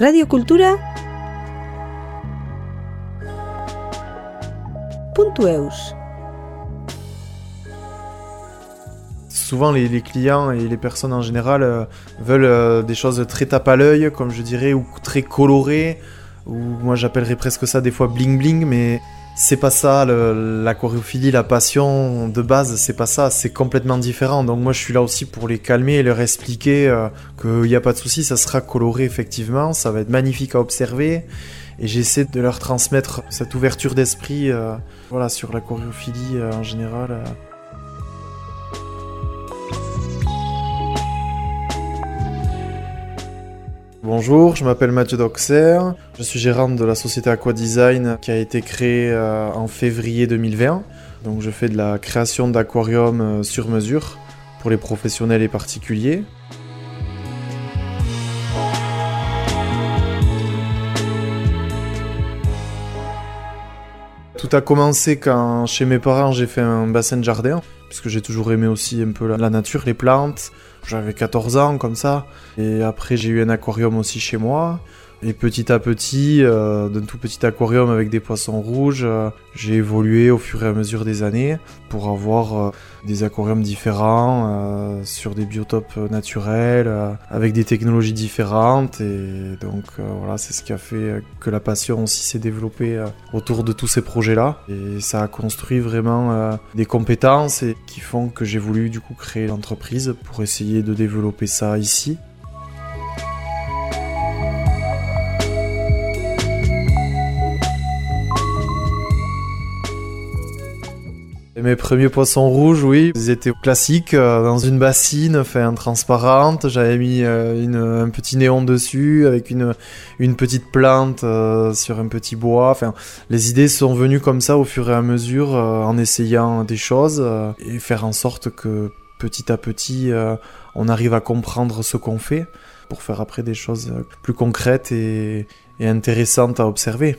Radio Cultura Puntueus. Souvent, les, les clients et les personnes en général euh, veulent euh, des choses très tape à l'œil, comme je dirais, ou très colorées, ou moi j'appellerais presque ça des fois bling bling, mais c'est pas ça, l'aquariophilie, la passion de base, c'est pas ça, c'est complètement différent. Donc moi je suis là aussi pour les calmer et leur expliquer euh, qu'il n'y a pas de souci, ça sera coloré effectivement, ça va être magnifique à observer. Et j'essaie de leur transmettre cette ouverture d'esprit euh, voilà, sur l'aquariophilie euh, en général. Bonjour, je m'appelle Mathieu Doxer, je suis gérant de la société Aquadesign qui a été créée euh, en février 2020. Donc je fais de la création d'aquariums euh, sur mesure pour les professionnels et particuliers. Tout a commencé quand chez mes parents j'ai fait un bassin de jardin, puisque j'ai toujours aimé aussi un peu la, la nature, les plantes. J'avais 14 ans comme ça. Et après j'ai eu un aquarium aussi chez moi. Et petit à petit, euh, d'un tout petit aquarium avec des poissons rouges, euh, j'ai évolué au fur et à mesure des années pour avoir euh, des aquariums différents, euh, sur des biotopes naturels, avec des technologies différentes. Et donc voilà, c'est ce qui a fait que la passion aussi s'est développée autour de tous ces projets-là. Et ça a construit vraiment des compétences qui font que j'ai voulu du coup créer l'entreprise pour essayer de développer ça ici. Mes premiers poissons rouges, oui, ils étaient classiques, euh, dans une bassine, enfin transparente. J'avais mis euh, une- un petit néon dessus avec une, une petite plante euh, sur un petit bois. Enfin, les idées sont venues comme ça au fur et à mesure, en essayant des choses et faire en sorte que petit à petit, on arrive à comprendre ce qu'on fait pour faire après des choses plus concrètes et, et intéressantes à observer.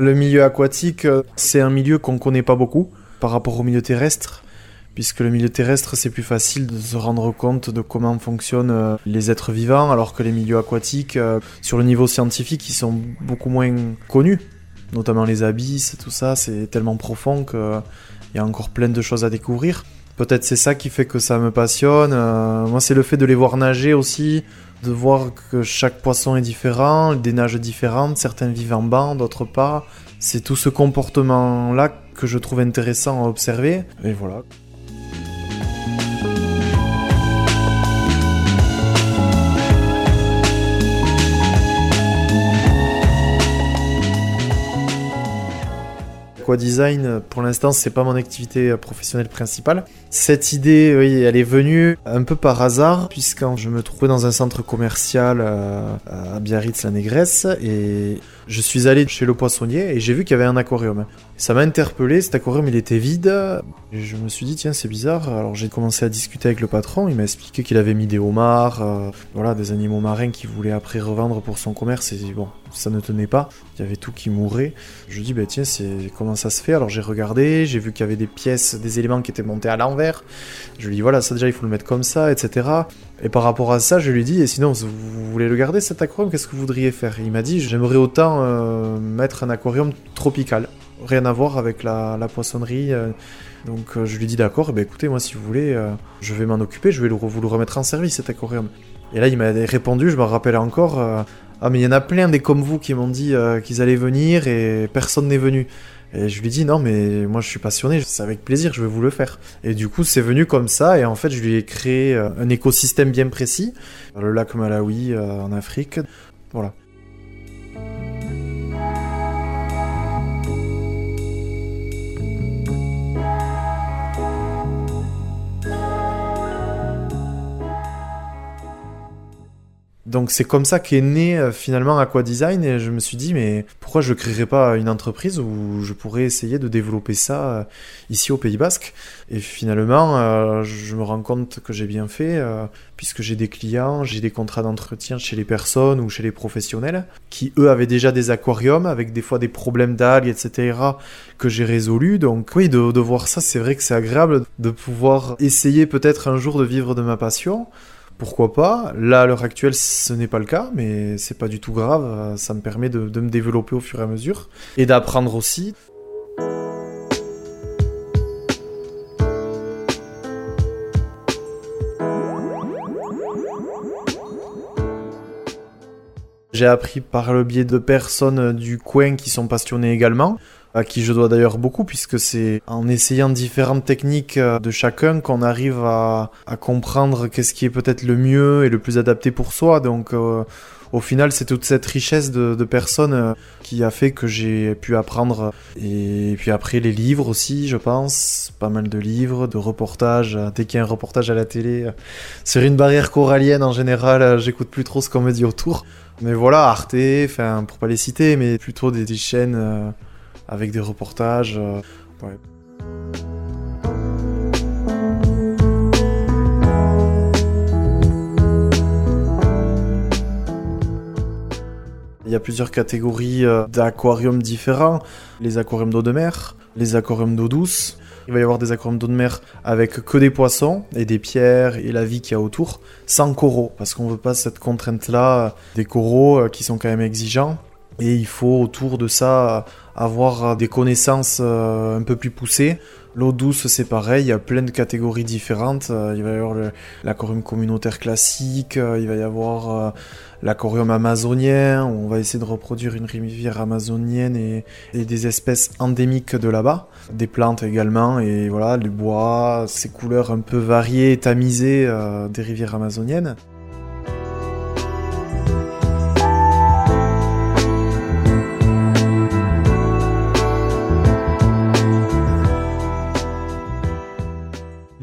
Le milieu aquatique, euh, c'est un milieu qu'on connaît pas beaucoup par rapport au milieu terrestre, puisque le milieu terrestre, c'est plus facile de se rendre compte de comment fonctionnent euh, les êtres vivants, alors que les milieux aquatiques, euh, sur le niveau scientifique, ils sont beaucoup moins connus, notamment les abysses, tout ça, c'est tellement profond qu'il y a encore plein de choses à découvrir. Peut-être c'est ça qui fait que ça me passionne. moi, c'est le fait de les voir nager aussi, de voir que chaque poisson est différent, des nages différentes, certains vivent en banc, d'autres pas. C'est tout ce comportement-là que je trouve intéressant à observer. Et voilà. Aquadesign, pour l'instant, c'est pas mon activité euh, professionnelle principale. Cette idée, oui, elle est venue un peu par hasard, puisque je me trouvais dans un centre commercial euh, à Biarritz-la-Négresse, et je suis allé chez le poissonnier et j'ai vu qu'il y avait un aquarium. Ça m'a interpellé, cet aquarium il était vide, je me suis dit tiens c'est bizarre, alors j'ai commencé à discuter avec le patron, il m'a expliqué qu'il avait mis des homards, euh, voilà, des animaux marins qu'il voulait après revendre pour son commerce, et bon, ça ne tenait pas, il y avait tout qui mourait. Je dis bah tiens c'est comment ça se fait, alors j'ai regardé, j'ai vu qu'il y avait des pièces, des éléments qui étaient montés à l'envers, je lui dis voilà ça déjà il faut le mettre comme ça, etc. Et par rapport à ça, je lui dis, et sinon, vous voulez le garder cet aquarium Qu'est-ce que vous voudriez faire? Il m'a dit, j'aimerais autant euh, mettre un aquarium tropical. Rien à voir avec la, la poissonnerie. euh. donc euh, je lui dis, d'accord, ben, écoutez, moi si vous voulez, je vais m'en occuper, je vais le- vous le remettre en service cet aquarium. Et là, il m'a répondu, je me rappelle encore, ah mais il y en a plein des comme vous qui m'ont dit qu'ils allaient venir et personne n'est venu. Et je lui dis non mais moi je suis passionné, c'est avec plaisir, je vais vous le faire. Et du coup c'est venu comme ça et en fait je lui ai créé euh, un écosystème bien précis, le lac Malawi euh, en Afrique. Voilà. Donc c'est comme ça qu'est né euh, finalement Aqua Design et je me suis dit mais pourquoi je ne créerais pas une entreprise où je pourrais essayer de développer ça euh, ici au Pays Basque? Et finalement euh, je me rends compte que j'ai bien fait puisque j'ai des clients, j'ai des contrats d'entretien chez les personnes ou chez les professionnels qui eux avaient déjà des aquariums avec des fois des problèmes d'algues etc que j'ai résolu. Donc oui de voir ça c'est vrai que c'est agréable de pouvoir essayer peut-être un jour de vivre de ma passion pourquoi pas. Là, à l'heure actuelle, ce n'est pas le cas, mais c'est pas du tout grave. Ça me permet de, me développer au fur et à mesure et d'apprendre aussi. J'ai appris par le biais de personnes du coin qui sont passionnées également à qui je dois d'ailleurs beaucoup, puisque c'est en essayant différentes techniques euh, de chacun qu'on arrive à, comprendre qu'est-ce qui est peut-être le mieux et le plus adapté pour soi. Donc euh, au final, c'est toute cette richesse de, personnes euh, qui a fait que j'ai pu apprendre. Et puis après, les livres aussi, je pense. Pas mal de livres, de reportages. Dès qu'il y a un reportage à la télé, sur une barrière corallienne en général, j'écoute plus trop ce qu'on me dit autour. Mais voilà, Arte, enfin, pour pas les citer, mais plutôt des, chaînes avec des reportages. Euh, Il y a plusieurs catégories euh, d'aquariums différents. Les aquariums d'eau de mer, les aquariums d'eau douce. Il va y avoir des aquariums d'eau de mer avec que des poissons et des pierres et la vie qu'il y a autour, sans coraux, parce qu'on veut pas cette contrainte-là des coraux euh, qui sont quand même exigeants. Et il faut autour de ça avoir des connaissances euh, un peu plus poussées. L'eau douce, c'est pareil, il y a plein de catégories différentes. Euh, il va y avoir l'aquarium communautaire classique, euh, il va y avoir l'aquarium amazonien, où on va essayer de reproduire une rivière amazonienne et, et des espèces endémiques de là-bas. Des plantes également, et voilà, le bois, ces couleurs un peu variées et tamisées des rivières amazoniennes.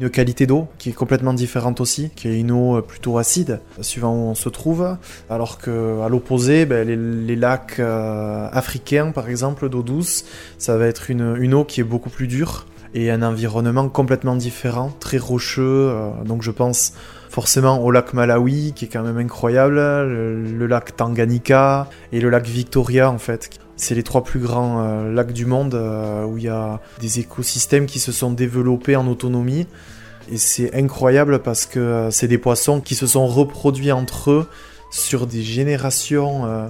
Qualité d'eau qui est complètement différente aussi, qui est une eau euh, plutôt acide, suivant où on se trouve, alors que à l'opposé, ben, les, lacs euh, africains, par exemple, d'eau douce, ça va être une, une, eau qui est beaucoup plus dure et un environnement complètement différent, très rocheux. Euh, donc je pense forcément au lac Malawi, qui est quand même incroyable, le, lac Tanganyika et le lac Victoria, en fait. C'est les trois plus grands lacs du monde où il y a des écosystèmes qui se sont développés en autonomie et c'est incroyable parce que euh, c'est des poissons qui se sont reproduits entre eux sur des générations euh,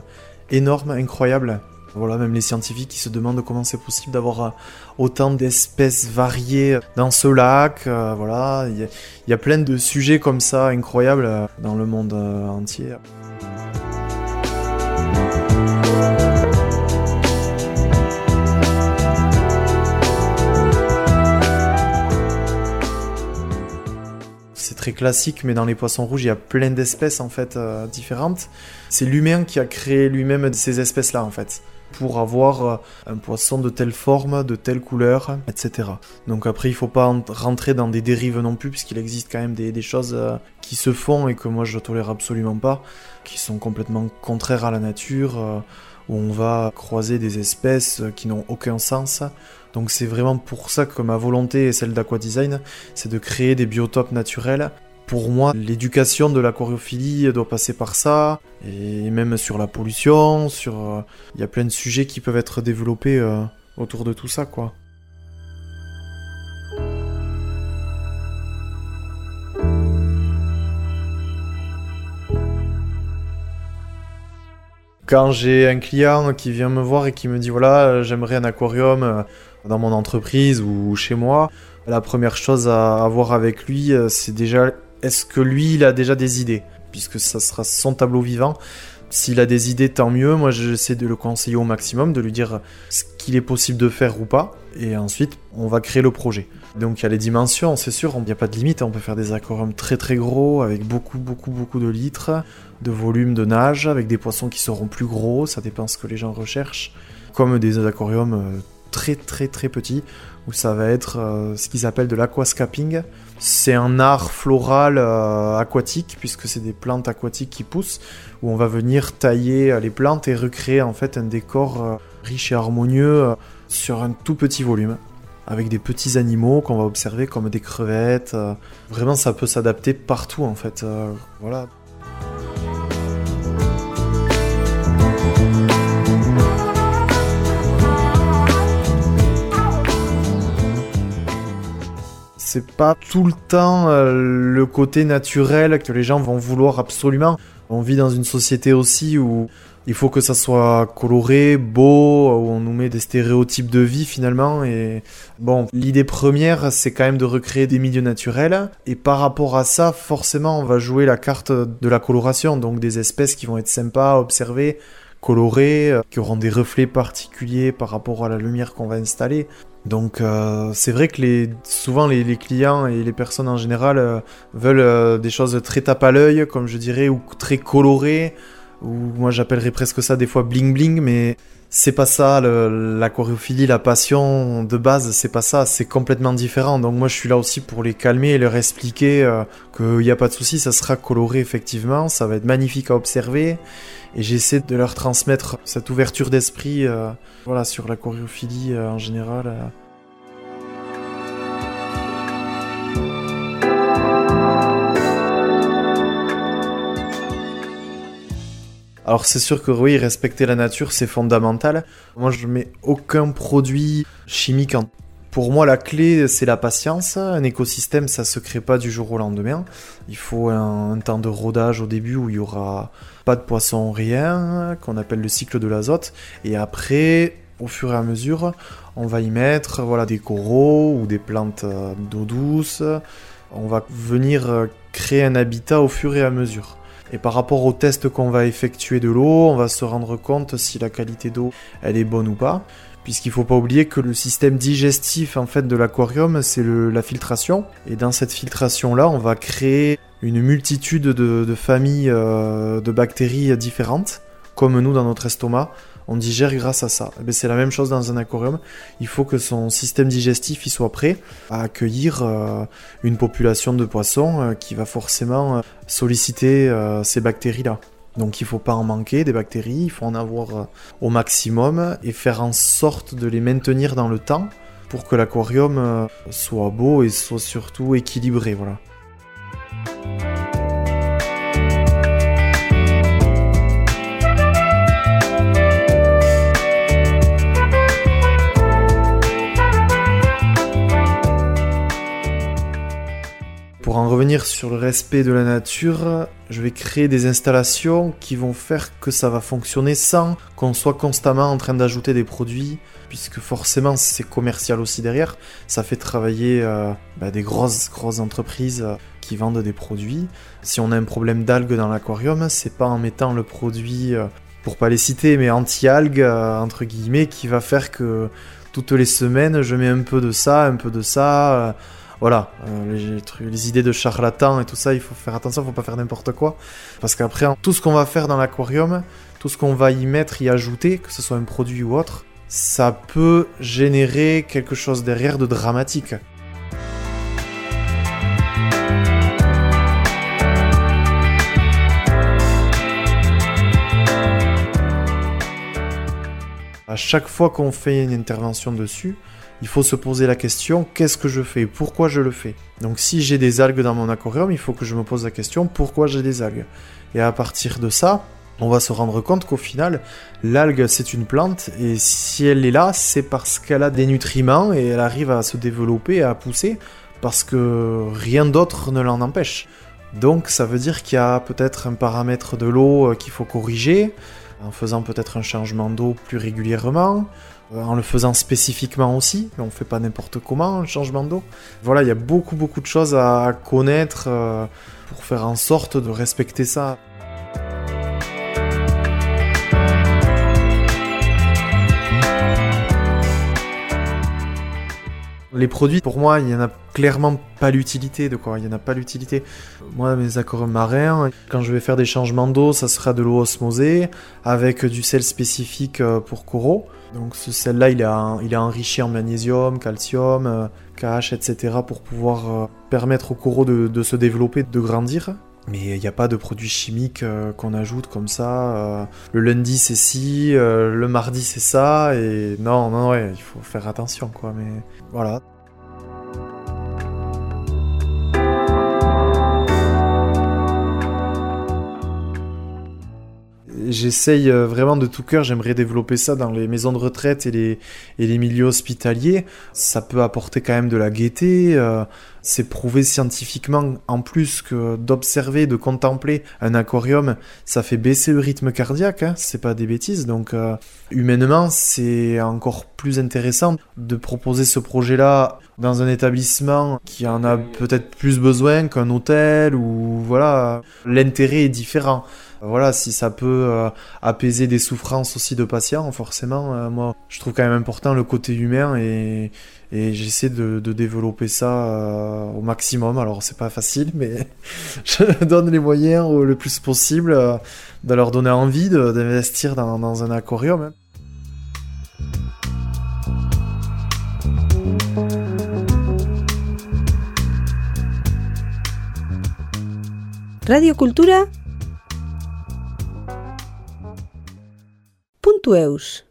énormes, incroyables. Voilà, même les scientifiques qui se demandent comment c'est possible d'avoir euh, autant d'espèces variées dans ce lac. voilà, il y, a plein de sujets comme ça incroyables dans le monde entier. Classique, mais dans les poissons rouges, il y a plein d'espèces en fait euh, différentes. C'est l'humain qui a créé lui-même ces espèces-là en fait pour avoir euh, un poisson de telle forme, de telle couleur, etc. Donc après, il faut pas rentrer dans des dérives non plus, puisqu'il existe quand même des, choses euh, qui se font et que moi je tolère absolument pas, qui sont complètement contraires à la nature, où on va croiser des espèces qui n'ont aucun sens. Donc c'est vraiment pour ça que ma volonté et celle d'Aquadesign, c'est de créer des biotopes naturels. Pour moi, l'éducation de l'aquariophilie doit passer par ça, et même sur la pollution, sur... Euh, il y a plein de sujets qui peuvent être développés euh, autour de tout ça, quoi. Quand j'ai un client qui vient me voir et qui me dit voilà j'aimerais un aquarium euh, dans mon entreprise ou chez moi, la première chose à avoir avec lui, euh, c'est déjà est-ce que lui, il a déjà des idées? Puisque ça sera son tableau vivant. S'il a des idées, tant mieux. Moi, j'essaie de le conseiller au maximum, de lui dire ce qu'il est possible de faire ou pas. Et ensuite, on va créer le projet. Donc, il y a les dimensions, c'est sûr, il n'y a pas de limite. On peut faire des aquariums très très gros, avec beaucoup, beaucoup, beaucoup de litres, de volume de nage, avec des poissons qui seront plus gros. Ça dépend ce que les gens recherchent. Comme des aquariums euh, très très très petits où ça va être euh, ce qu'ils appellent de l'aquascaping. C'est un art floral euh, aquatique, puisque c'est des plantes aquatiques qui poussent, où on va venir tailler les plantes et recréer en fait un décor riche et harmonieux sur un tout petit volume avec des petits animaux qu'on va observer comme des crevettes. Vraiment, ça peut s'adapter partout en fait. Voilà. c'est pas tout le temps euh, le côté naturel que les gens vont vouloir absolument. On vit dans une société aussi où il faut que ça soit coloré, beau, où on nous met des stéréotypes de vie finalement. Et bon, l'idée première, c'est quand même de recréer des milieux naturels. Et par rapport à ça, forcément, on va jouer la carte de la coloration, donc des espèces qui vont être sympas à observer, colorées, euh, qui auront des reflets particuliers par rapport à la lumière qu'on va installer. Donc euh, c'est vrai que les, souvent les, clients et les personnes en général euh, veulent des choses très tape à l'œil, comme je dirais, ou très colorées, ou moi j'appellerais presque ça des fois bling bling, mais c'est pas ça, la choréophilie, la passion de base, c'est pas ça, c'est complètement différent. Donc moi je suis là aussi pour les calmer et leur expliquer qu'il n'y a pas de souci, ça sera coloré effectivement, ça va être magnifique à observer. Et j'essaie de leur transmettre cette ouverture d'esprit voilà, sur la choréophilie en général. Alors c'est sûr que oui, respecter la nature, c'est fondamental. Moi, je mets aucun produit chimique en... Pour moi, la clé, c'est la patience. Un écosystème, ça se crée pas du jour au lendemain. Il faut un, temps de rodage au début où il y aura pas de poissons, rien, qu'on appelle le cycle de l'azote. Et après, au fur et à mesure, on va y mettre voilà, des coraux ou des plantes euh, d'eau douce. On va venir euh, créer un habitat au fur et à mesure. Et par rapport au test qu'on va effectuer de l'eau, on va se rendre compte si la qualité d'eau elle est bonne ou pas. Puisqu'il ne faut pas oublier que le système digestif en fait de l'aquarium, c'est la filtration. Et dans cette filtration-là, on va créer une multitude de, familles euh, de bactéries différentes, comme nous dans notre estomac on digère grâce à ça. Eh ben, c'est la même chose dans un aquarium. Il faut que son système digestif il soit prêt à accueillir euh, une population de poissons euh, qui va forcément euh, solliciter ces bactéries-là. Donc il ne faut pas en manquer des bactéries, il faut en avoir au maximum et faire en sorte de les maintenir dans le temps pour que l'aquarium soit beau et soit surtout équilibré. Voilà. Revenir sur le respect de la nature, je vais créer des installations qui vont faire que ça va fonctionner sans qu'on soit constamment en train d'ajouter des produits, puisque forcément c'est commercial aussi derrière. Ça fait travailler euh, bah, des grosses grosses entreprises euh, qui vendent des produits. Si on a un problème d'algues dans l'aquarium, c'est pas en mettant le produit, euh, pour pas les citer, mais anti-algues entre guillemets, qui va faire que toutes les semaines je mets un peu de ça, un peu de ça voilà, euh, les, idées de charlatans et tout ça, il faut faire attention, il faut pas faire n'importe quoi. Parce qu'après, tout ce qu'on va faire dans l'aquarium, tout ce qu'on va y mettre, y ajouter, que ce soit un produit ou autre, ça peut générer quelque chose derrière de dramatique. À chaque fois qu'on fait une intervention dessus, il faut se poser la question qu'est-ce que je fais? Pourquoi je le fais? Donc si j'ai des algues dans mon aquarium, il faut que je me pose la question pourquoi j'ai des algues? Et à partir de ça, on va se rendre compte qu'au final, l'algue c'est une plante et si elle est là, c'est parce qu'elle a des nutriments et elle arrive à se développer, à pousser parce que rien d'autre ne l'en empêche. Donc ça veut dire qu'il y a peut-être un paramètre de l'eau euh, qu'il faut corriger en faisant peut-être un changement d'eau plus régulièrement, euh, en le faisant spécifiquement aussi. On fait pas n'importe comment un changement d'eau. Voilà, il y a beaucoup beaucoup de choses à connaître euh, pour faire en sorte de respecter ça. Les produits, pour moi, il n'y en a clairement pas l'utilité de quoi. Il n'y en a pas l'utilité. Moi, mes aquariums marins, quand je vais faire des changements d'eau, ça sera de l'eau osmosée avec du sel spécifique euh, pour coraux. Donc ce sel-là, il, il est enrichi en magnésium, calcium, euh, KH, etc. pour pouvoir euh, permettre au coraux de, de, se développer, de grandir. Mais il n'y a pas de produits chimiques qu'on ajoute comme ça. le lundi c'est ci, le mardi c'est ça. Et non, non, ouais, il faut faire attention quoi. Mais voilà. J'essaye euh, vraiment de tout cœur, j'aimerais développer ça dans les maisons de retraite et les, et les milieux hospitaliers. Ça peut apporter quand même de la gaieté. Euh, c'est prouvé scientifiquement en plus que d'observer, de contempler un aquarium, ça fait baisser le rythme cardiaque, hein, c'est pas des bêtises. Donc euh, humainement, c'est encore plus intéressant de proposer ce projet-là dans un établissement qui en a peut-être plus besoin qu'un hôtel ou voilà, l'intérêt est différent. Voilà, si ça peut euh, apaiser des souffrances aussi de patients, forcément, euh, moi, je trouve quand même important le côté humain et, j'essaie de, développer ça euh, au maximum. Alors, c'est pas facile, mais je donne les moyens le plus possible de leur donner envie d'investir dans, dans, un aquarium. Radio Cultura Ponto